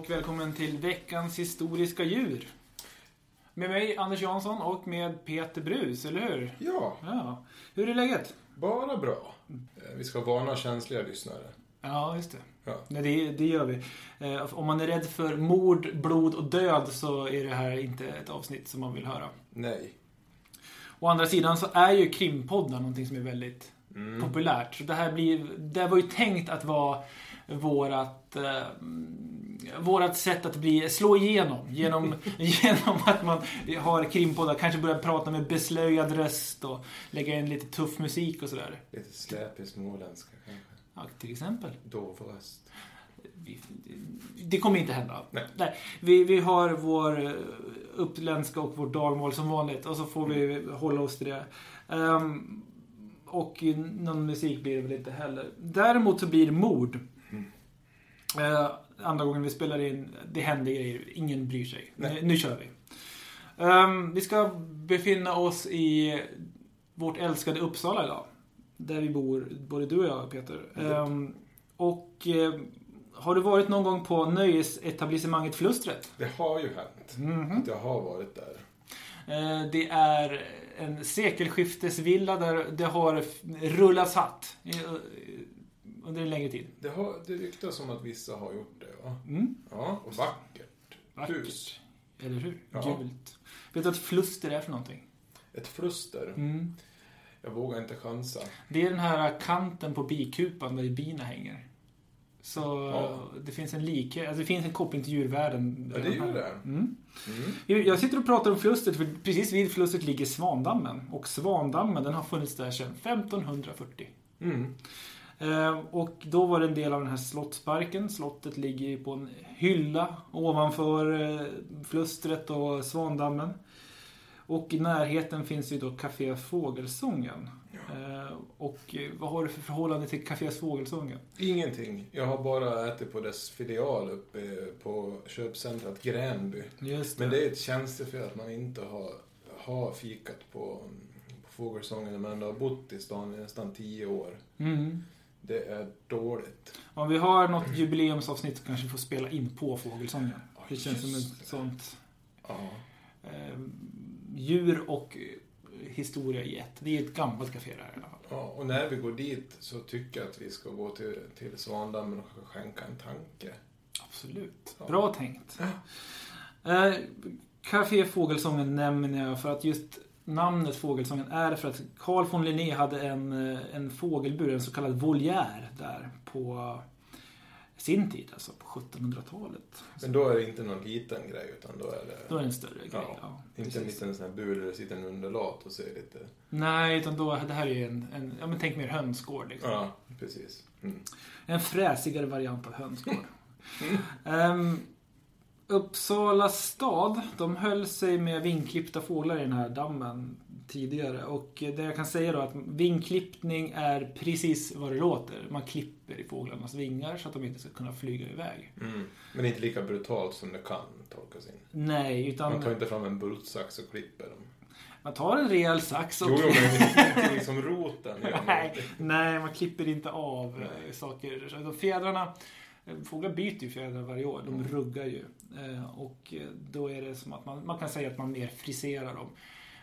och välkommen till veckans historiska djur. Med mig Anders Jansson och med Peter Brus, eller hur? Ja, Ja. Hur är läget? bara bra. Eh, Vi ska varna känsliga lyssnare. Ja, just det. Ja. Nej, det, det gör vi. Eh, om man är rädd för mord, blod och död så är det här inte ett avsnitt som man vill höra. Nej. Å andra sidan så är ju krimpoddar någonting som är väldigt Mm. populärt. Så det här blir, det här var ju tänkt att vara vårat, eh, vårat sätt att bli, slå igenom. Genom, genom att man har krimpoddar, kanske börjar prata med beslöjad röst och lägga in lite tuff musik och sådär. Lite släpig småländska kanske. Ja, till exempel. Dov röst. Det kommer inte hända. Nej. vi, vi har vår eh, uppländska och vårt dagmål som vanligt och så får vi hålla oss till det. Ehm, och någon musik blir det väl inte heller. Däremot så blir det mord. Eh, andra gången vi spelar in, det händer grejer. Ingen bryr sig. Nu, nu kör vi. Ehm, vi ska befinna oss i vårt älskade Uppsala idag. Där vi bor, både du och jag Peter. Ehm, och eh, har du varit någon gång på nöjesetablissemanget Flustret? Det har ju hänt Mhm. att jag har varit där. Eh, Det är en sekelskiftesvilla där det har rullats hatt eh, under en längre tid. Det, har, det ryktas om att vissa har gjort det va? Mm. Ja, och vackert. Vackert. Hus. Eller hur? Ja. Gult. Vet du vad ett fluster är för någonting? Ett fluster. Mm. Jag vågar inte chansa. Det är den här kanten på bikupan där bina hänger. Så Ja. det finns en likhet, alltså det finns en koppling till djurvärlden. Ja, det gör det. Mm. Mm. Jag sitter och pratar om flustret, för precis vid flustret ligger Svandammen. Och Svandammen, den har funnits där sedan 1540. Mm. Eh, Och då var det en del av den här slottsparken. Slottet ligger ju på en hylla ovanför eh, flustret och Svandammen. Och i närheten finns ju då Café Fågelsången. Eh, Och eh, vad har du för förhållande till Café Fågelsången? Ingenting. Jag har bara ätit på dess filial uppe på köpcentrat Gränby. Just Men det är ett tjänstefel att man inte har, har fikat på, på Fågelsången när man ändå har bott i stan i nästan tio år. Mm. Det är dåligt. Om vi har något jubileumsavsnitt så kanske vi får spela in på Fågelsången. Ja, Det känns som ett sånt Ja. eh, djur och eh, historia i ett. Det är ett gammalt café där i alla fall. ja. Och när vi går dit så tycker jag att vi ska gå till, till Svandammen och skänka en tanke. Absolut. Ja. Bra tänkt. Eh, Café Fågelsången nämner jag för att just namnet Fågelsången är för att Carl von Linné hade en, eh, en fågelbur, en så kallad voliär där på sin tid, alltså på 1700-talet. Men då är det inte någon liten grej utan då är det... Då är det en större grej. Ja, Ja, inte en liten sån här bur där det sitter en underlat och ser lite... Nej, utan då, det här är ju en, en ja men tänk mer hönsgård liksom. Ja, precis. Mm. En fräsigare variant av hönsgård. Ehm, Uppsala stad, de höll sig med vingklippta fåglar i den här dammen tidigare. Och det jag kan säga då är att vingklippning är precis vad det låter. Man klipper i fåglarnas vingar så att de inte ska kunna flyga iväg. Mm. Men inte lika brutalt som det kan tolkas in. Nej, utan Man tar inte fram en bultsax och klipper dem. man tar en rejäl sax och... Jo, jo, men inte liksom roten. Nej, nej, man klipper inte av Nej. eh, saker. Så de Fjädrarna, fåglar byter ju fjädrar varje år. De Mm. ruggar ju. Eh, Och eh, då är det som att man, man kan säga att man mer friserar dem.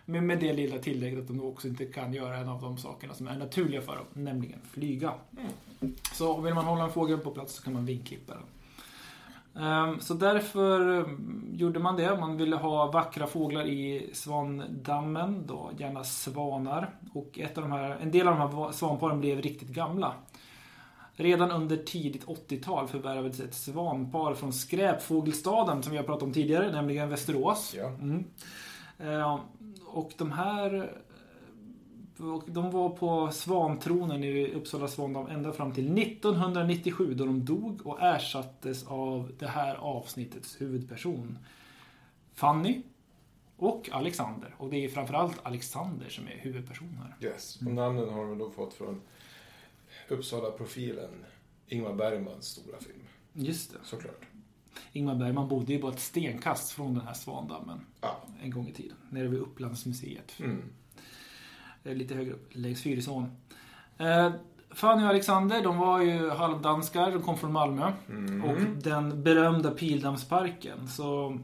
Men med det lilla tillägget att de också inte kan göra en av de sakerna som är naturliga för dem, nämligen flyga. Mm. Så vill man hålla en fågel på plats så kan man vingklippa den. Ehm, Så därför eh, gjorde man det. Man ville ha vackra fåglar i Svandammen, då gärna svanar. Och ett av de här, en del av de här va- svanparen blev riktigt gamla. Redan under tidigt 80-tal förvärvades ett svanpar från skräpfågelstaden som vi har pratat om tidigare, nämligen Västerås. Ja. Mm. Eh, Och de här och de var på svantronen i Uppsala svandam ända fram till 1997 då de dog och ersattes av det här avsnittets huvudperson. Fanny och Alexander. Och det är framförallt Alexander som är huvudperson här. Yes. Och namnen har de då fått från Uppsala-profilen Ingmar Bergmans stora film. Just det. Såklart. Ingmar Bergman bodde ju bara ett stenkast från den här svandammen Ja. en gång i tiden. Nere vid Upplandsmuseet. Mm. Eh, lite högre upp, längs Fyrisån. Eh, Fanny och Alexander, de var ju halvdanskar. De kom från Malmö. Mm. Och den berömda Pildammsparken. Så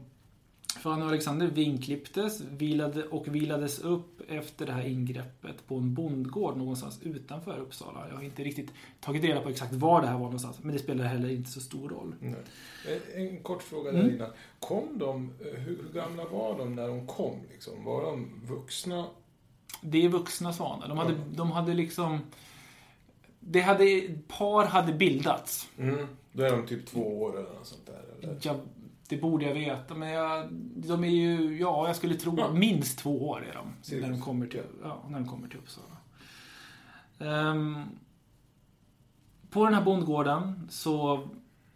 Fanny och Alexander vinklipptes vilade och vilades upp efter det här ingreppet på en bondgård någonstans utanför Uppsala. Jag har inte riktigt tagit reda på exakt var det här var någonstans. Men det spelar heller inte så stor roll. Nej. En, en kort fråga där Mm. innan. Kom de, eh, hur, hur gamla var de när de kom? Liksom? Var de vuxna? Det är vuxna svanar. De hade, Ja. de hade liksom... Det hade, par hade bildats. Mm. Då är de typ två år eller något sånt där? Eller? Jag, det borde jag veta, men jag, de är ju, ja, jag skulle tro Ja. minst två år är de. När de kommer till, ja, när de kommer till Uppsala. Ehm, på den här bondgården så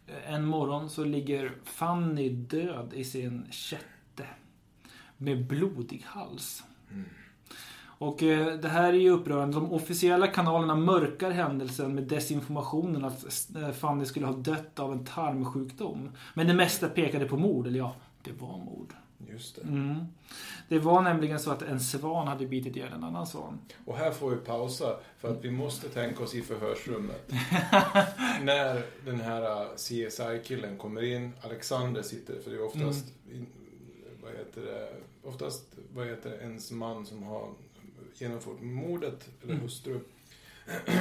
eh, en morgon så ligger Fanny död i sin kätte. Med blodig hals. Och eh, det här är ju upprörande. De officiella kanalerna mörkar händelsen med desinformationen att eh, Fanny skulle ha dött av en tarmsjukdom. Men det mesta pekade på mord, eller ja, det var mord. Just det. Mm. Det var nämligen så att en svan hade bitit ihjäl en annan svan. Och här får vi pausa för att vi måste tänka oss i förhörsrummet. När den här uh, CSI-killen kommer in, Alexander sitter, för det är oftast, Mm. vad heter det, oftast, vad heter det, ens man som har genomfört mordet, eller Mm. hustru.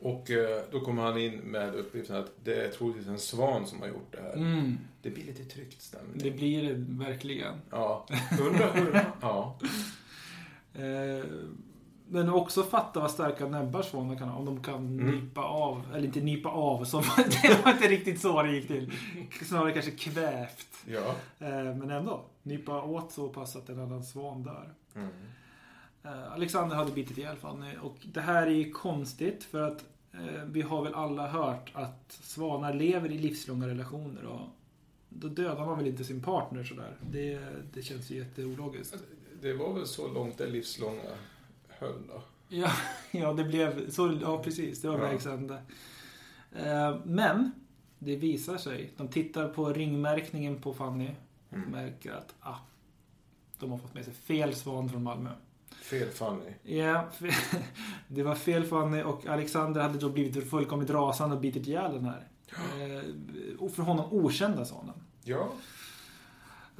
Och eh, då kommer han in med uppgiften att det är troligtvis en svan som har gjort det här. Mm. Det blir lite tryckt stämning. Det blir det verkligen. Ja, undrar hur... Ja. Eh, men också fatta vad starka näbbar svanar kan ha. Om de kan Mm. nypa av, eller inte nypa av, så det var inte riktigt så det gick till. Snarare kanske kvävt. Ja. Eh, men ändå, nypa åt så pass att en annan svan dör. Mm. Eh, Alexander hade bitit ihjäl Fanny och det här är ju konstigt för att eh, vi har väl alla hört att svanar lever i livslånga relationer och då dödar man väl inte sin partner sådär. Det, det känns ju jätteologiskt. Det var väl så långt det livslånga höll då? Ja, ja, det blev så. Ja, precis. Det var Ja. vägs ände. Eh, Men det visar sig. De tittar på ringmärkningen på Fanny och Mm. märker att ah, de har fått med sig fel svan från Malmö. Fel Fanny. Ja, det var fel Fanny och Alexander hade då blivit fullkomligt rasande och bitit ihjäl den här. Eh, för honom okända svanen. Ja.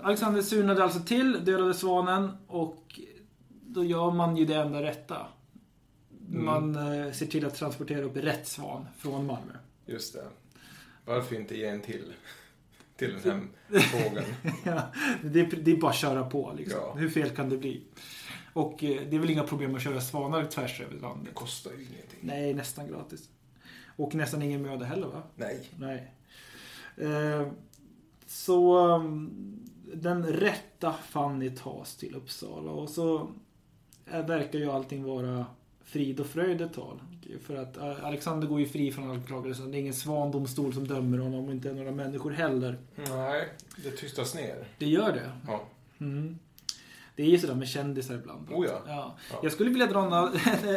Alexander surnade alltså till, dödade svanen och då gör man ju det enda rätta. Mm. Man eh, ser till att transportera upp rätt svan från Malmö. Just det. Varför inte ge en till? Till den här fågeln. ja, det, är, det är bara att köra på liksom. Ja. Hur fel kan det bli? Och eh, det är väl inga problem att köra svanar tvärs över Det landet. kostar ju ingenting. Nej, nästan gratis. Och nästan ingen möda heller va? Nej. Nej. Eh, så um, den rätta Fanny tas till Uppsala och så eh, verkar ju allting vara frid och fröjd ett tag. För att eh, Alexander går ju fri från anklagelsen. Det är ingen svandomstol som dömer honom och inte några människor heller. Nej, det tystas ner. Det gör det. Ja. Mm. Det är ju sådär med kändisar ibland. Oh ja. Ja. Ja. Jag skulle vilja dra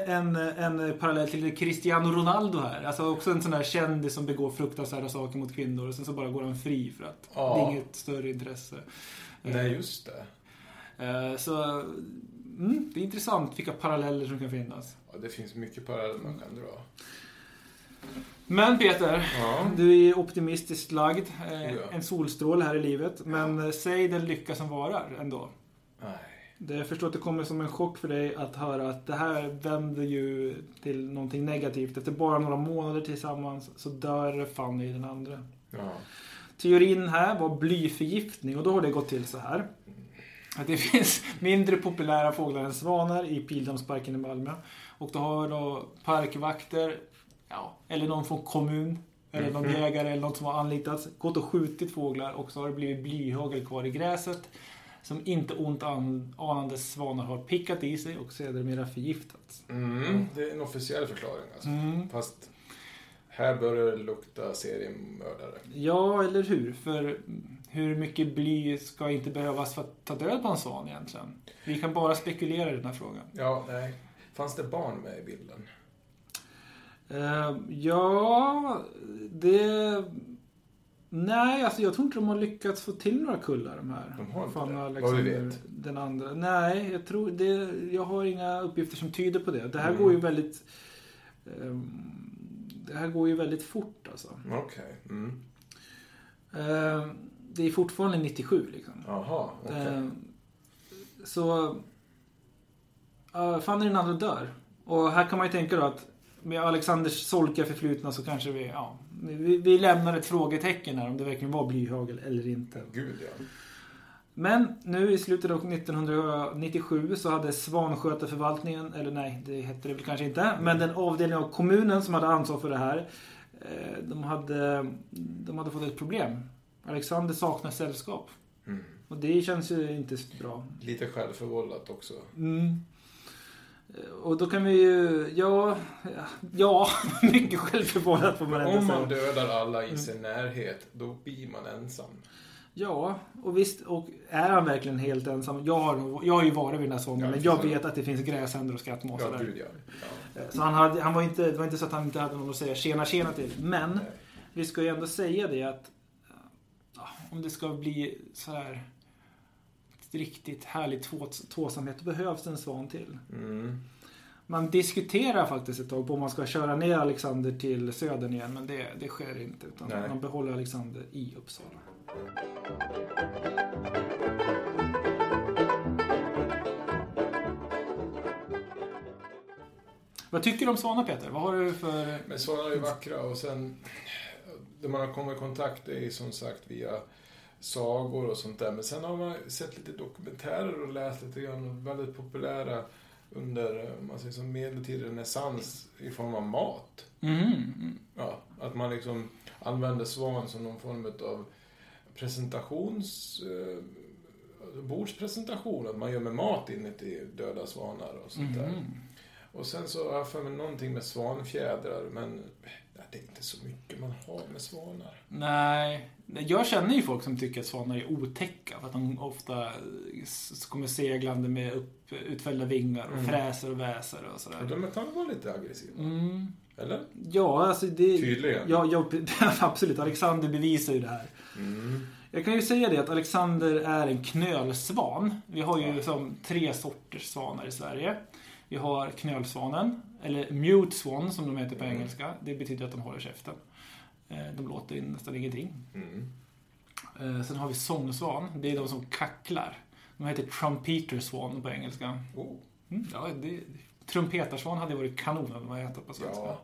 en, en, en parallell till Cristiano Ronaldo här. Alltså också en sån där kändis som begår fruktansvärda saker mot kvinnor och sen så bara går han fri för att Ja. det är inget större intresse. Nej, just det. Eh, Så mm, det är intressant vilka paralleller som kan finnas. Ja, det finns mycket paralleller man kan dra. Men Peter, Ja. du är optimistiskt lagd. Eh. En solstråle här i livet. Men eh, säg den lycka som varar ändå. Nej. Det, jag förstår att det kommer som en chock för dig att höra att det här vänder ju till någonting negativt. Efter bara några månader tillsammans så dör Fanny den andra. Ja. Teorin här var blyförgiftning och då har det gått till så här. Att det finns mindre populära fåglar än svanar i Pildammsparken i Malmö. Och då har då parkvakter, ja, eller någon från kommun, eller någon Mhm. jägare eller något som har anlitats, gått och skjutit fåglar och så har det blivit blyhagel kvar i gräset. Som inte ont an- anande svanar har pickat i sig och sedermera förgiftats. Mm, det är en officiell förklaring alltså. Mm. Fast här börjar det lukta seriemördare. Ja, eller hur? För hur mycket bly ska inte behövas för att ta död på en svan egentligen? Vi kan bara spekulera i den här frågan. Ja, nej. Fanns det barn med i bilden? Eh, ja, det... Nej, alltså jag tror inte de har lyckats få till några kullar de här. De har inte det, och vad vi Alexander, vet. Den andra. Nej, jag tror det... Jag har inga uppgifter som tyder på det. Det här Mm. går ju väldigt Ehm, Det här går ju väldigt fort alltså. Okej. Mm. Ehm, Det är fortfarande 97 liksom. Jaha, okej. Ehm, Så... Uh, Fanny den andra dör. Och här kan man ju tänka då att med Alexanders solkiga förflutna så kanske vi, ja, vi, vi lämnar ett frågetecken här om det verkligen var blyhagel eller inte. Gud ja. Men nu i slutet av 1997 så hade Svansköterförvaltningen, eller nej, det hette det väl kanske inte, men den avdelning av kommunen som hade ansvar för det här, eh, de hade, de hade fått ett problem. Alexander saknar sällskap. Mm. Och det känns ju inte så bra. Lite självförvållat också. Mm. Eh, Och då kan vi ju, ja, ja, mycket självförvållat får man ändå Om man säga. dödar alla i sin närhet, då blir man ensam. Ja, och visst, och är han verkligen helt ensam? Jag har, jag har ju varit vid den här sången, Ja, men jag vet att det finns gräsänder och skrattmåsar Ja, där. ja. Eh, Så han, hade, han var inte, det var inte så att han inte hade någon att säga tjena tjena till. Men Nej. vi ska ju ändå säga det att om det ska bli så här riktigt härligt två, tvåsamhet, då behövs en svan till. Mm. Man diskuterar faktiskt ett tag på om man ska köra ner Alexander till södern igen, men det, det sker inte. Utan Nej. man behåller Alexander i Uppsala. Vad tycker du om svanar Peter? Vad har du för... Men sådana är ju vackra och sen det man har kommit i kontakt är som sagt via sagor och sånt där. Men sen har man sett lite dokumentärer och läst lite grann väldigt populära under, man säger som medeltid renässans i form av mat. Mm. Ja, att man liksom använder svan som någon form av presentations... Eh, bordspresentation, att man gör med mat inuti döda svanar och sånt där. Mm. Och sen så har jag för mig någonting med svanfjädrar, men det är inte så mycket man har med svanar. Nej, jag känner ju folk som tycker att svanar är otäcka. För att de ofta kommer seglande med upp, utfällda vingar och Mm. fräser och väser och sådär. de kan vara lite aggressiva. Mm. Eller? Ja, alltså det... Tydligen. Ja, ja, absolut. Alexander bevisar ju det här. Mm. Jag kan ju säga det att Alexander är en knölsvan. Vi har ju som tre sorters svanar i Sverige. Vi har knölsvanen, eller mute swan som de heter på Mm. engelska. Det betyder att de håller käften. Eh, De låter nästan ingenting. Mm. Eh, Sen har vi sångsvan. Det är de som kacklar. De heter trumpeter swan på engelska. Oh, Mm, ja, det, trumpetarsvan hade varit kanon om heter på svenska. ja.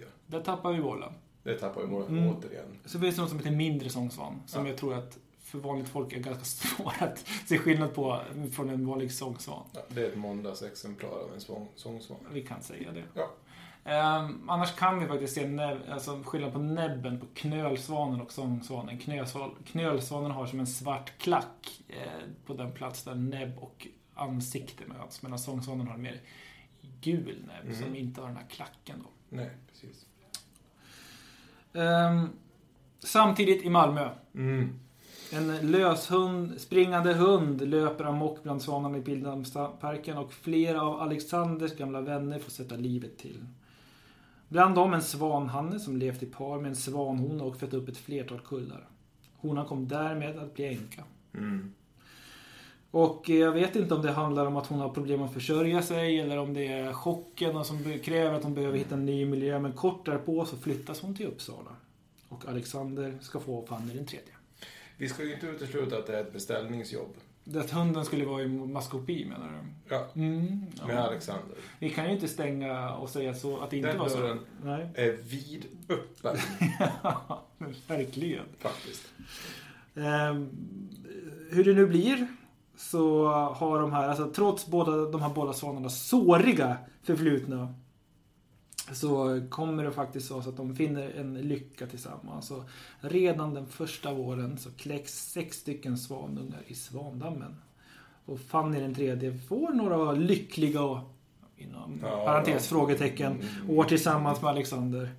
Ja. Där tappar vi bollen. Det tappar vi målet Mm. återigen. Så finns det något som heter mindre sångsvan. Som Ja. jag tror att för vanligt folk är ganska svårt att se skillnad på från en vanlig sångsvan. Ja, det är ett måndagsexemplar av en sång, sångsvan. Vi kan säga det. Ja. Ehm, annars kan vi faktiskt se alltså skillnad på näbben på knölsvanen och sångsvanen. Knölsval, knölsvanen har som en svart klack eh, på den plats där näbb och ansikte möts. Medan sångsvanen har en mer gul näbb Mhm. som inte har den här klacken. Då. Nej, precis. Ehm, samtidigt i Malmö. Mm. En löshund, springande hund löper amok bland svanarna i Pildammsparken och flera av Alexanders gamla vänner får sätta livet till. Bland dem en svanhanne som levt i par med en svanhona och fött upp ett flertal kullar. Honan kom därmed att bli änka. Mm. Och jag vet inte om det handlar om att hon har problem att försörja sig eller om det är chocken som kräver att hon behöver hitta en ny miljö. Men kort därpå så flyttas hon till Uppsala. Och Alexander ska få Fanny den tredje. Vi ska ju inte utesluta att det är ett beställningsjobb. Det Att hunden skulle vara i maskopi menar du? Ja, Mm, ja. med Alexander. Vi kan ju inte stänga och säga så att det inte Den var så. dörren. Nej. Är vidöppen, Verkligen. faktiskt. Ehm, hur det nu blir så har de här, alltså trots båda de här båda svanarnas såriga förflutna så kommer det faktiskt vara så att de finner en lycka tillsammans. Så redan den första våren så kläcks sex stycken svanungar i Svandammen. Och Fanny den tredje får några lyckliga och inom Ja, parentes ja. frågetecken Mm. år tillsammans med Alexander.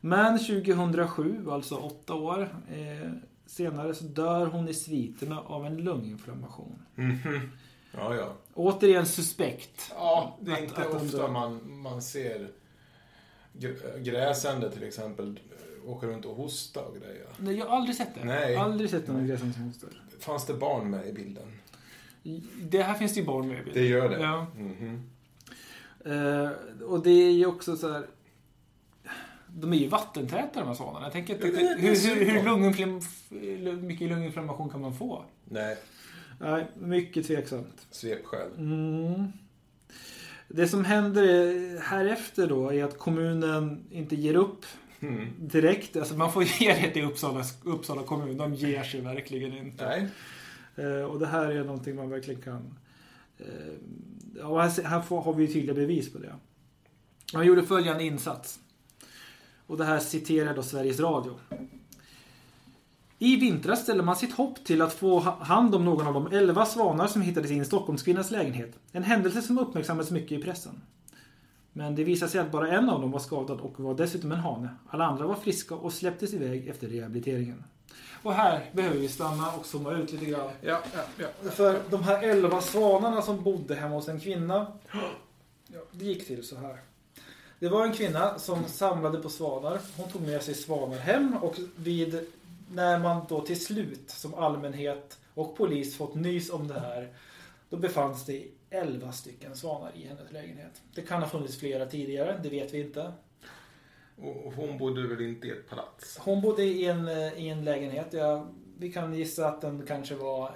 Men 2007, alltså åtta år eh, senare, så dör hon i sviterna av en lunginflammation. Mhm. Ja, ja. Återigen suspekt. Ja, det är inte att ofta man, man ser gr- gräsänder till exempel åka runt och hosta och grejer. Nej, jag har aldrig sett det. Nej. Aldrig sett någon gräsand som hostar. Fanns det barn med i bilden? Det här finns det ju barn med. i bilden. Det gör det? Ja. Mhm. Eh, och det är ju också så här. De är ju vattentäta de här svanarna. Jag tänker Ja, det hur, hur, hur lunginflam- mycket lunginflammation kan man få? Nej, Nej, mycket tveksamt. svepskäl. Mm. Det som händer är- härefter då är att kommunen inte ger upp Mm. direkt. Alltså man får ge det till Uppsala, Uppsala kommun. De ger sig verkligen inte. Nej. Eh, och det här är någonting man verkligen kan... Eh, ja, här, här får, har vi ju tydliga bevis på det. Man gjorde följande insats. Och det här citerar då Sveriges Radio. I vintras ställde man sitt hopp till att få ha- hand om någon av de 11 svanar som hittades i en Stockholmskvinnas lägenhet. En händelse som uppmärksammades mycket i pressen. Men det visade sig att bara en av dem var skadad och var dessutom en hane. Alla andra var friska och släpptes iväg efter rehabiliteringen. Och här behöver vi stanna och zooma ut lite grann. Ja, ja, ja. För de här 11 svanarna som bodde hemma hos en kvinna. Det gick till så här. Det var en kvinna som samlade på svanar. Hon tog med sig svanar hem och vid när man då till slut som allmänhet och polis fått nys om det här. Då befanns det 11 stycken svanar i hennes lägenhet. Det kan ha funnits flera tidigare, det vet vi inte. Och hon bodde väl inte i ett palats? Hon bodde i en, eh, i en lägenhet. Ja, vi kan gissa att den kanske var...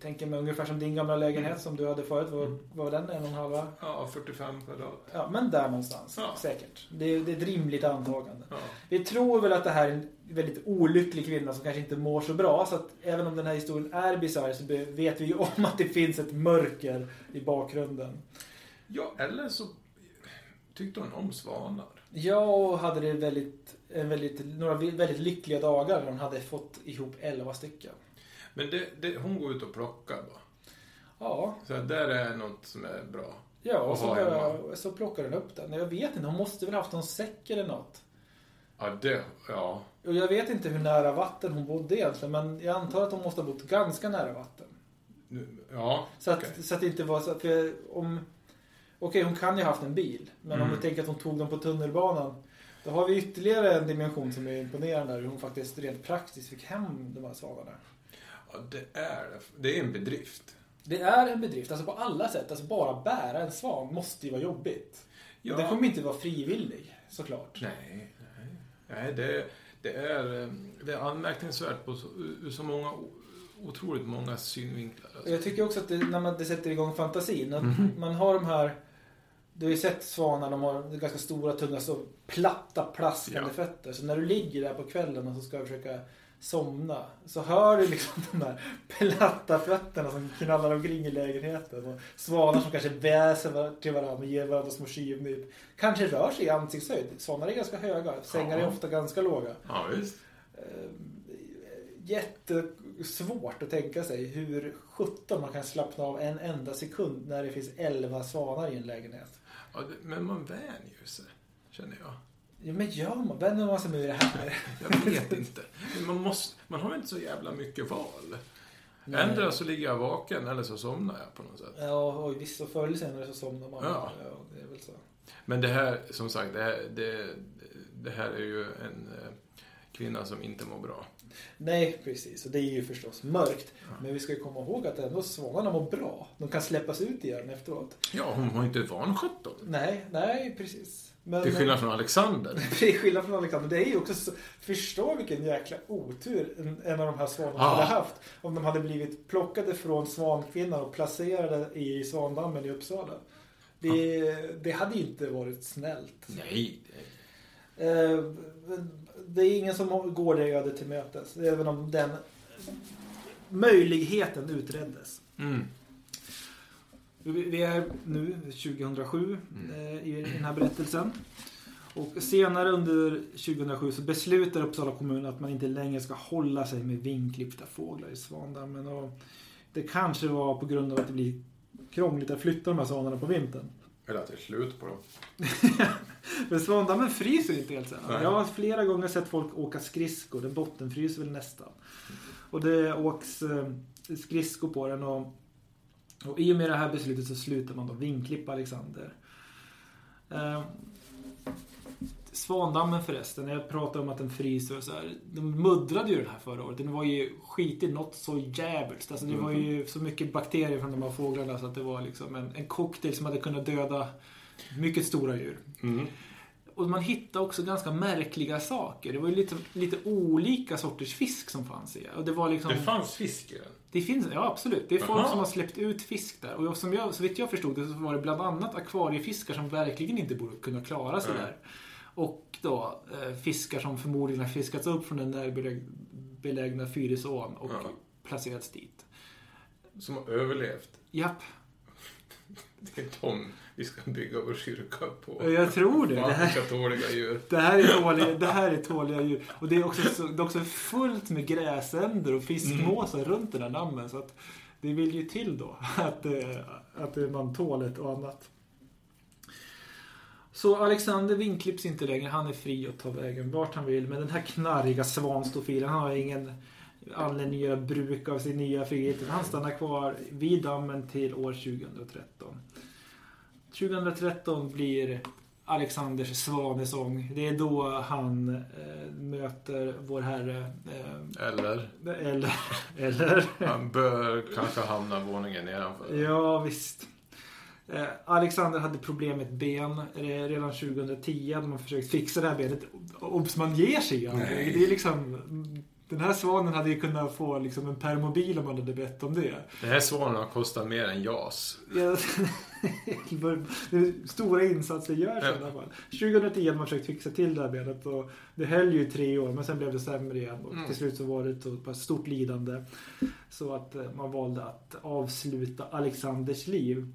Ja, tänker mig ungefär som din gamla lägenhet som du hade förut. Vad vad var den? En och en halva? Ja, 45 kvadrat. Ja, men där någonstans. Ja. Säkert. Det är, det är ett rimligt antagande. Ja. Vi tror väl att det här är en väldigt olycklig kvinna som kanske inte mår så bra. Så att även om den här historien är bisarr så vet vi ju om att det finns ett mörker i bakgrunden. ja, eller så tyckte hon om svanar. Jag hade det väldigt, en väldigt, några väldigt lyckliga dagar när hon hade fått ihop 11 stycken. Men det, det, hon går ut och plockar då. Ja, Så där är något som är bra. ja och så, bara, så plockar den upp den. Jag vet inte, hon måste väl haft någon säck eller något. Ja, det, ja. Och jag vet inte hur nära vatten hon bodde egentligen, men jag antar att hon måste ha bott ganska nära vatten. Ja, Så att, okej. så att det inte var så att för om... Okej, hon kan ju ha haft en bil. Men om Mm. vi tänker att hon tog dem på tunnelbanan. Då har vi ytterligare en dimension som är imponerande. Hur hon faktiskt rent praktiskt fick hem de här svalarna. Ja, det är det. är en bedrift. Det är en bedrift, alltså på alla sätt. Alltså bara bära en svan måste ju vara jobbigt. Ja. Det kommer inte vara frivillig, såklart. Nej, nej. nej det, det, är, eh, det är anmärkningsvärt på så, ur så många, otroligt många synvinklar. Alltså. Jag tycker också att det, när man det sätter igång fantasin. Att Mhm. Man har de här... Du har ju sett svanar, de har ganska stora, tunga, så platta, plaskande Ja. fötter. Så när du ligger där på kvällen och så ska försöka somna. Så hör du liksom de här platta fötterna som knallar omkring i lägenheten. Och svanar som kanske väser till varandra och ger varandra små tjuvnyp. Kanske rör sig i ansiktshöjd. Svanar är ganska höga. Sängar är ofta ganska låga. Ja, visst. Eh, Jättesvårt att tänka sig hur 17 man kan slappna av en enda sekund när det finns 11 svanar i en lägenhet. Ja, men man vänjer sig, känner jag. Ja, men gör man? Vänjer man sig med det här? Jag vet inte. Man, måste, man har inte så jävla mycket val. Nej. Ändå så ligger jag vaken eller så somnar jag på något sätt. Ja, och visst, och förr eller senare så somnar man. Ja. det är väl så. Men det här, som sagt, det här, det, det här är ju en eh, kvinna som inte mår bra. Nej, precis. Och det är ju förstås mörkt. Men vi ska ju komma ihåg att ändå svanarna mår bra. De kan släppas ut igen efteråt. Ja, hon var inte vanskött då. Nej, nej, precis. Men, Till skillnad från Alexander. Till skillnad från Alexander. Det är ju också så, Förstå vilken jäkla otur en, en av de här svanarna Ja. hade haft. Om de hade blivit plockade från Svankvinnan och placerade i Svandammen i Uppsala. Det, det hade ju inte varit snällt. Nej. Eh, Det är ingen som går det ödet till mötes. Även om den möjligheten utreddes. Mm. Vi är nu 2007 Mm. eh, i den här berättelsen. Och senare under 2007 så beslutar Uppsala kommun att man inte längre ska hålla sig med vingklippta fåglar i Svandammen. Och det kanske var på grund av att det blir krångligt att flytta de här svanarna på vintern. Eller att det är slut på dem. Men Svandammen fryser inte helt sällan. Nej. Jag har flera gånger sett folk åka skridskor. Den bottenfryser väl nästan. Och det åks eh, skridskor på den. Och, och i och med det här beslutet så slutar man då vingklippa Alexander. Eh, Svandammen förresten, när jag pratade om att den fryser och så här. De muddrade ju den här förra året. Den var ju skitig något så jävligt. Alltså det var ju så mycket bakterier från de här fåglarna så att det var liksom en, en cocktail som hade kunnat döda mycket stora djur. Mm. Och man hittade också ganska märkliga saker. Det var ju lite, lite olika sorters fisk som fanns i. Och det var liksom... Det fanns fisk i den. Det finns, ja absolut. Det är folk Jaha. som har släppt ut fisk där. Och som jag, så vitt jag förstod det så var det bland annat akvariefiskar som verkligen inte borde kunna klara sig Nej. där. Och då eh, fiskar som förmodligen har fiskats upp från den närbelägna Fyrisån och Ja. placerats dit. Som har överlevt. Japp, Det är de vi ska bygga vår kyrka på. jag tror det. Det här, tåliga djur. det här, är, tåliga, det här är tåliga djur. Och det är också, så, det är också fullt med gräsänder och fiskmåsar runt den här dammen. Så att det vill ju till då att, eh, att man tål ett och annat. Så Alexander vinklipps inte längre. Han är fri att ta vägen vart han vill. Men den här knarriga svanstofilen, han har ingen anledning att göra bruk av sin nya frihet. Han stannar kvar vid dammen till år 2013. 2013 blir Alexanders svanesång. Det är då han eh, möter vår herre. Eh, Eller, eller, eller han bör kanske hamna våningen nedanför. Ja, visst. Eh, Alexander hade problem med ett ben redan 2010. Hade man försökt fixa det här benet. Obs, man ger sig. Nej. Det är liksom... Den här svanen hade ju kunnat få liksom en permobil om man hade bett om det. Den här svanen har kostat mer än JAS. Stora insatser görs i alla fall. 2010 hade man försökt fixa till det här benet och det höll ju i tre år men sen blev det sämre igen och Mm. till slut så var det ett stort lidande så att eh, man valde att avsluta Alexanders liv.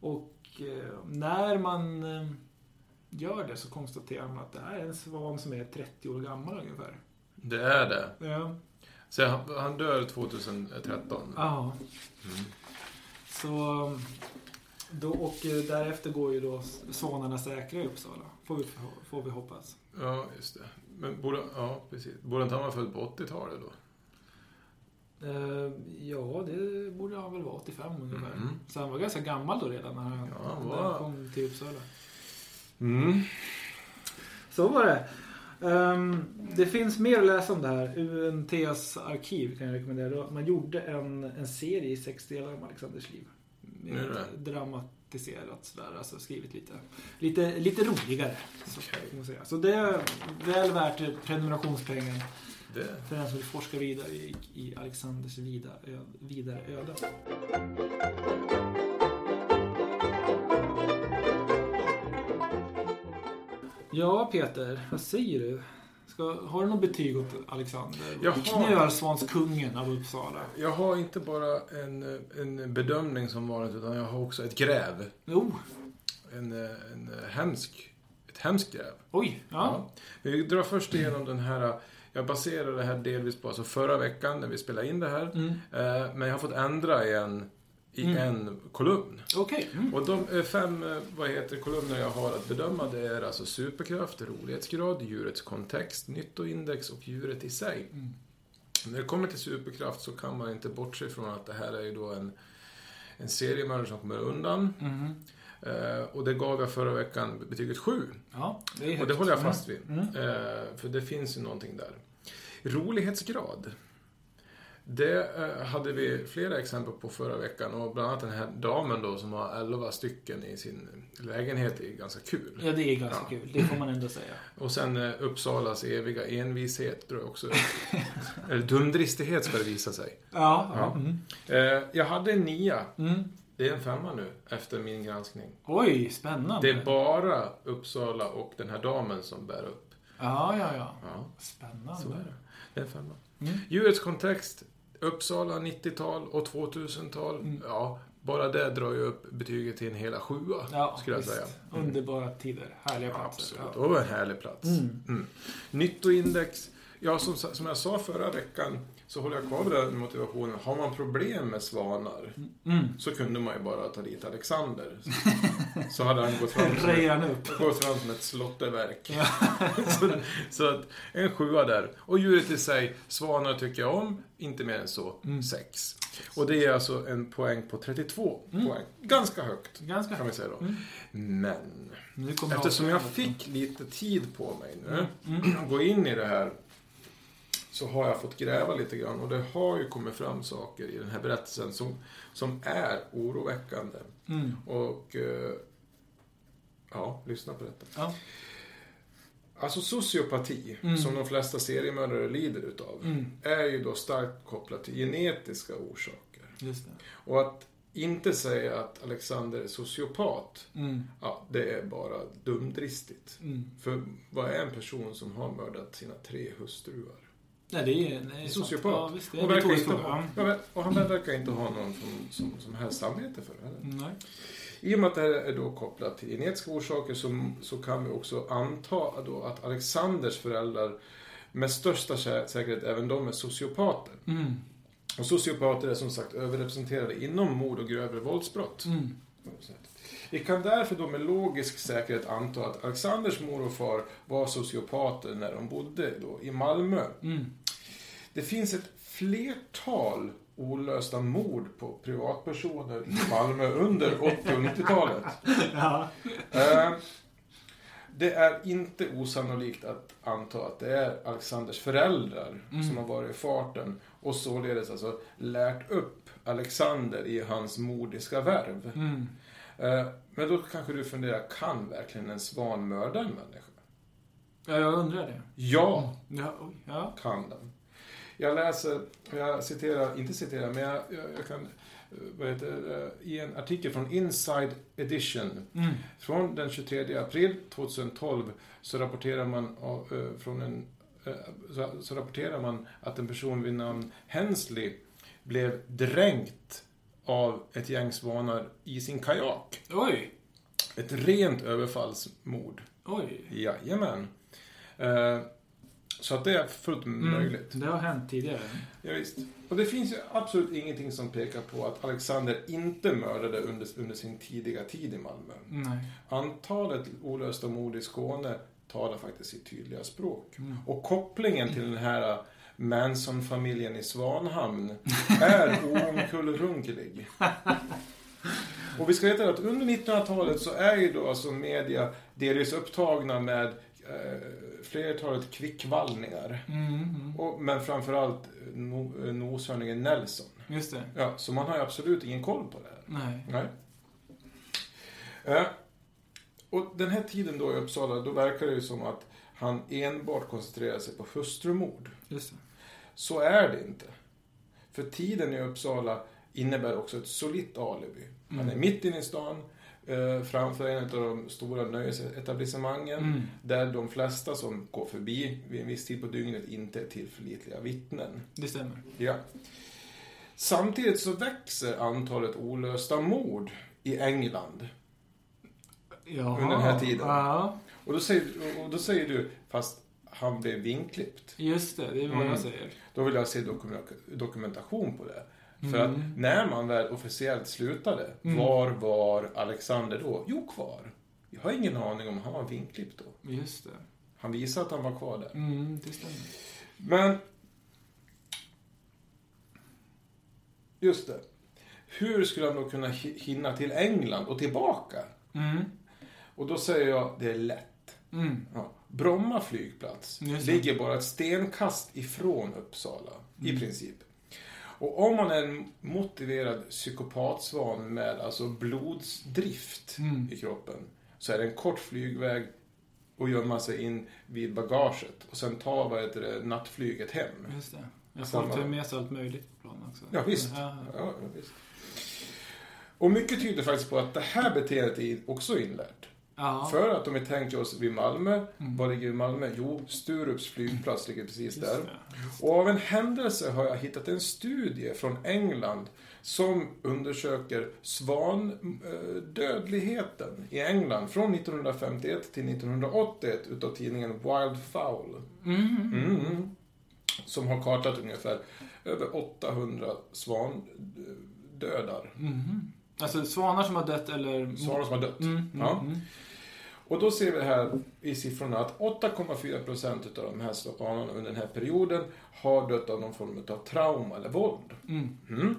Och eh, när man eh, gör det så konstaterar man att det här är en svan som är 30 år gammal ungefär. Det är det. Ja. Så han, han dör 2013. Ja. Mm. Så då, och eh, därefter går ju då svanarna säkra i Uppsala. Får vi, får vi hoppas. Ja, just det. Men borde, ja, precis. Borde inte han vara född på 80-talet då? Eh, ja, det borde han väl vara 85 ungefär. Mm. Så han var ganska gammal då redan när han, Ja, han var- kom till Uppsala. Mm. Så var det. Ehm, det finns mer att läsa om det här. UNTs arkiv kan jag rekommendera. Man gjorde en, en serie i sex delar om Alexanders liv. Dramatiserat sådär, alltså skrivit lite, lite, lite roligare. Så, säga. så det är väl värt prenumerationspengen Det. för den som vill forska vidare i, i Alexanders vida, ö, vidare öde. Ja, Peter. Vad säger du? Ska, har du något betyg åt Alexander? Jag Knölsvanskungen av Uppsala. Jag har inte bara en, en bedömning som vanligt, utan jag har också ett gräv. Jo, En, en hemsk, ett hemskt gräv. oj. Ja. Vi drar först igenom den här, jag baserar det här delvis på alltså förra veckan när vi spelade in det här. Mm. Eh, Men jag har fått ändra igen i Mm. en kolumn. Okej. Mm. Och de eh, fem eh, vad heter, kolumner jag har att bedöma det är alltså superkraft, rolighetsgrad, djurets kontext, nyttoindex och djuret i sig. Mm. När det kommer till superkraft så kan man inte bortse från att det här är ju då en, en seriemördare som kommer undan. Eh, och det gav jag förra veckan betyget 7. Ja, det är Och det håller jag fast vid. Mm. Eh, för det finns ju någonting där. Rolighetsgrad. Det eh, hade vi flera exempel på förra veckan och bland annat den här damen då som har 11 stycken i sin lägenhet är ganska kul. Ja, det är ganska Ja. kul. Det får man ändå säga. Och sen eh, Uppsalas eviga envishet tror jag också. Eller dumdristighet ska det visa sig. Ja. Ja. Mm. Eh, jag hade en nia. Mm. Det är en femma nu efter min granskning. Oj, spännande. Det är bara Uppsala och den här damen som bär upp. Ja, ja, ja. Ja, Spännande. så är det. Det är en femma. Mm. Djurets kontext, Uppsala 90-tal och 2000-tal. Mm. Ja, bara det drar ju upp betyget till en hela sjua, Ja, skulle jag visst. säga. Underbara tider. Härliga platser. Absolut. Ja. Och en härlig plats. Mm. Mm. Nyttoindex, ja som, som jag sa förra veckan så håller jag kvar vid den motivationen. Har man problem med svanar Mm. så kunde man ju bara ta dit Alexander. Så hade han gått fram som, upp. gått fram som ett slotterverk. så, så att en sjua där. Och djuret i sig, svanar tycker jag om, inte mer än så, Mm. sex. Och det är alltså en poäng på 32 poäng. Ganska högt, Ganska kan vi säga då. Mm. Men, eftersom jag fick lite tid på mig nu, Mm. att gå in i det här, så har jag fått gräva lite grann och det har ju kommit fram saker i den här berättelsen som, som är oroväckande. Mm. Och, eh, ja, lyssna på detta. Ja. Alltså sociopati, Mm. som de flesta seriemördare lider utav, Mm. är ju då starkt kopplat till genetiska orsaker. Och att inte säga att Alexander är sociopat, Mm. ja, det är bara dumdristigt. Mm. För vad är en person som har mördat sina tre hustruar? Nej, det är, sant. Sociopat. Ja, visst, det är och, verkar inte ha, ja, och han verkar inte ha någon som, som, som helst samvete för det. Eller? Nej. I och med att det här är då kopplat till genetiska orsaker så, så kan vi också anta då att Alexanders föräldrar med största sä- säkerhet även de är sociopater. Mm. Och sociopater är som sagt överrepresenterade inom mord och grövre våldsbrott. Mm. Vi kan därför då med logisk säkerhet anta att Alexanders mor och far var sociopater när de bodde då i Malmö. Mm. Det finns ett flertal olösta mord på privatpersoner i Malmö under 80 och 90-talet. Ja. Eh, Det är inte osannolikt att anta att det är Alexanders föräldrar Mm. som har varit i farten och således alltså lärt upp Alexander i hans modiska värv. Mm. Eh, Men då kanske du funderar, kan verkligen en svan mörda en människa? ja, jag undrar det. Ja, Ja, ja. kan den. Jag läser, jag citerar, inte citerar, men jag, jag, jag kan, eh, vad heter det, i en artikel från Inside Edition Mm. Från den 23 april 2012 så rapporterar man av, eh, från en eh, så, så rapporterar man att en person vid namn Hensley blev dränkt av ett gäng svanar i sin kajak. Oj. Ett rent överfallsmord. Oj. Jajamän. Eh, så att det är fullt möjligt. Mm. Det har hänt tidigare. Ja, visst. Och det finns ju absolut ingenting som pekar på att Alexander inte mördade under, under sin tidiga tid i Malmö. Nej. Antalet olösta mord i Skåne talar faktiskt sitt tydliga språk. Mm. Och kopplingen till den här Manson-familjen i Svanhamn är oomkullrunkelig. Och vi ska veta att under 1900-talet så är ju då alltså media delvis upptagna med eh, flertalet kvickvallningar. Mm. Mm. Och, men framförallt eh, no, eh, noshörningen Nelson. Just det. Ja, så man har ju absolut ingen koll på det här. Nej. Nej. Eh, och den här tiden då i Uppsala, då verkar det ju som att han enbart koncentrerar sig på hustrumord. Just det. Så är det inte. För tiden i Uppsala innebär också ett solitt alibi. Han är Mm. mitt inne i stan, eh, framför en av de stora nöjesetablissemangen, Mm. där de flesta som går förbi vid en viss tid på dygnet inte är tillförlitliga vittnen. Det stämmer. Ja. Samtidigt så växer antalet olösta mord i England. Jaha. Under den här tiden. Ja. Och då säger, och då säger du, fast han blev vinklippt. Just det, det är vad Mm. jag säger. Då vill jag se dokumen- dokumentation på det. För Mm. att när man väl officiellt slutade, Mm. var var Alexander då? Jo, kvar. Jag har ingen aning om han var vinklippt då. Just det. Han visar att han var kvar där. Mm, det stämmer. Men... Just det. Hur skulle han då kunna hi- hinna till England och tillbaka? Mm. Och då säger jag, det är lätt. Mm. Ja. Bromma flygplats ligger bara ett stenkast ifrån Uppsala, i Mm. princip. Och om man är en motiverad psykopatsvan med alltså blodsdrift Mm. i kroppen, så är det en kort flygväg och gömma sig in vid bagaget och sen ta vad heter det, nattflyget hem. Just det. Jag Samma. får ta med sig allt möjligt på plan också. Ja, visst. Ja, visst. Och mycket tyder faktiskt på att det här beteendet är också inlärt. Ja. För att om vi tänker oss vid Malmö, Mm. vad ligger Malmö? Jo, Sturups flygplats ligger precis Just där. det. Och av en händelse har jag hittat en studie från England som undersöker svandödligheten i England från 1951 till 1981 utav tidningen Wild Fowl. Mm. Mm. Som har kartat ungefär över 800 svandödar. Mhm. Alltså svanar som har dött eller... Svanar som har dött. Mm, mm, Ja. mm. Och då ser vi här i siffrorna att 8,4 procent av de här svanarna under den här perioden har dött av någon form av trauma eller våld. Mm. Mm.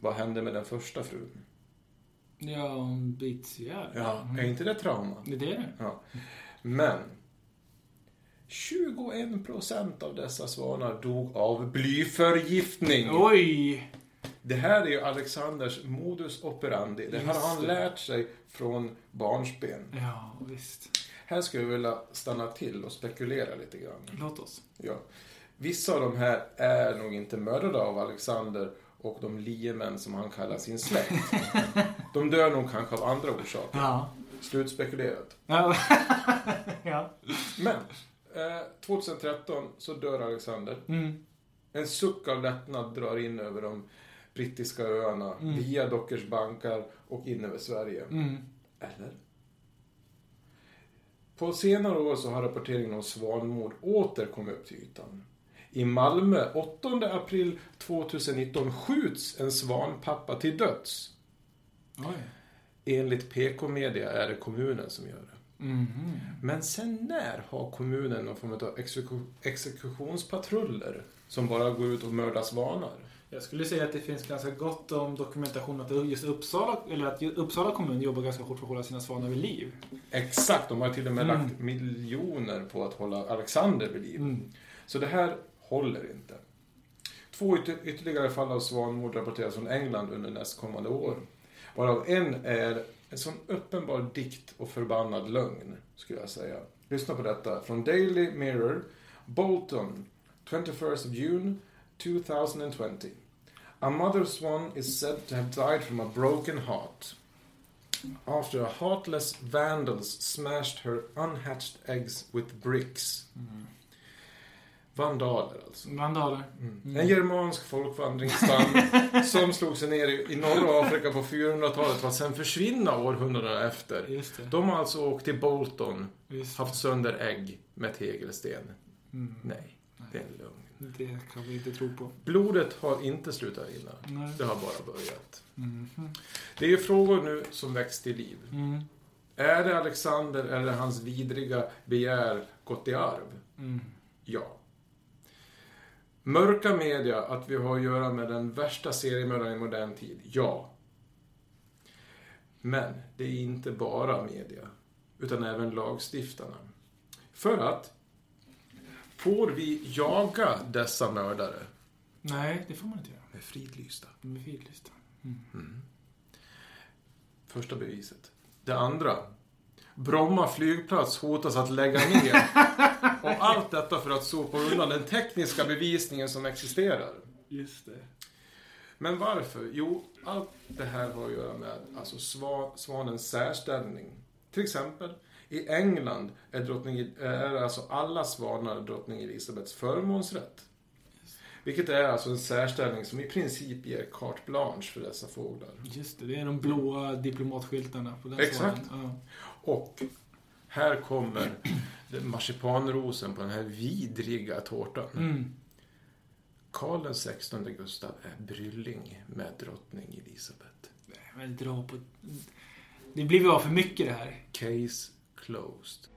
Vad hände med den första frun? Ja, hon bits ihjäl. Ja, är inte det trauma? Det är det. Ja. Men 21 procent av dessa svanar dog av blyförgiftning. Oj! Det här är ju Alexanders modus operandi. Det här har han lärt sig från barnsben. Ja, visst. Här skulle jag vilja stanna till och spekulera lite grann. Låt oss. Ja. Vissa av de här är nog inte mördade av Alexander och de liemän som han kallar sin släkt. De dör nog kanske av andra orsaker. Ja. Slutspekulerat. Ja. ja. Men, eh, 2013 så dör Alexander. Mm. En suck av lättnad drar in över de brittiska öarna, Mm. via Dockers bankar och in över Sverige. Mm. Eller? På senare år så har rapporteringen om svanmord åter kommit upp till ytan. I Malmö, 8 april 2019, skjuts en svanpappa till döds. Oj. Enligt PK-media är det kommunen som gör det. Mhm. Men sen när har kommunen någon form av exeku- exekutionspatruller som bara går ut och mördar svanar? Jag skulle säga att det finns ganska gott om dokumentation att just Uppsala, eller att Uppsala kommun jobbar ganska hårt för att hålla sina svanar vid liv. Exakt, de har till och med Mm. lagt miljoner på att hålla Alexander vid liv. Mm. Så det här håller inte. Två ytter- ytterligare fall av svanmord rapporteras från England under nästkommande år. Varav en är en sån uppenbar dikt och förbannad lögn, skulle jag säga. Lyssna på detta från Daily Mirror, Bolton, 21st of June 2020. A mother swan is said to have died from a broken heart. After a heartless vandals smashed her unhatched eggs with bricks. Mm. Vandaler alltså. Vandaler. Mm. En germansk folkvandringsstam som slog sig ner i, i norra Afrika på 400-talet för att sen försvinna århundradena efter. De har alltså åkt till Bolton, haft sönder ägg med tegelsten. Mm. Nej, det är en lögn. Det kan vi inte tro på. Blodet har inte slutat rinna. Nej. Det har bara börjat. Mhm. Det är frågor nu som väcks till liv. Mm. Är det Alexander eller hans vidriga begär gått i arv? Mm. Ja. Mörka media att vi har att göra med den värsta seriemördaren i modern tid? Ja. Men det är inte bara media, utan även lagstiftarna. För att får vi jaga dessa mördare Nej, det får man inte göra. med fridlysta? De är fridlysta. Första beviset. Det andra. Bromma flygplats hotas att lägga ner. Och allt detta för att sopa undan den tekniska bevisningen som existerar. Just det. Men varför? Jo, allt det här har att göra med alltså sva, svanens särställning. Till exempel, i England är, drottning, är alltså alla svanar drottning Elisabeths förmånsrätt. Vilket är alltså en särställning som i princip ger carte blanche för dessa fåglar. Just det, det är de blåa diplomatskyltarna på den Exakt. svanen. Och här kommer marsipanrosen på den här vidriga tårtan. Ja. Mm. Karl 16 Gustav är brylling med drottning Elisabeth. Nej, Men dra på... Det blir väl för mycket det här. Case closed.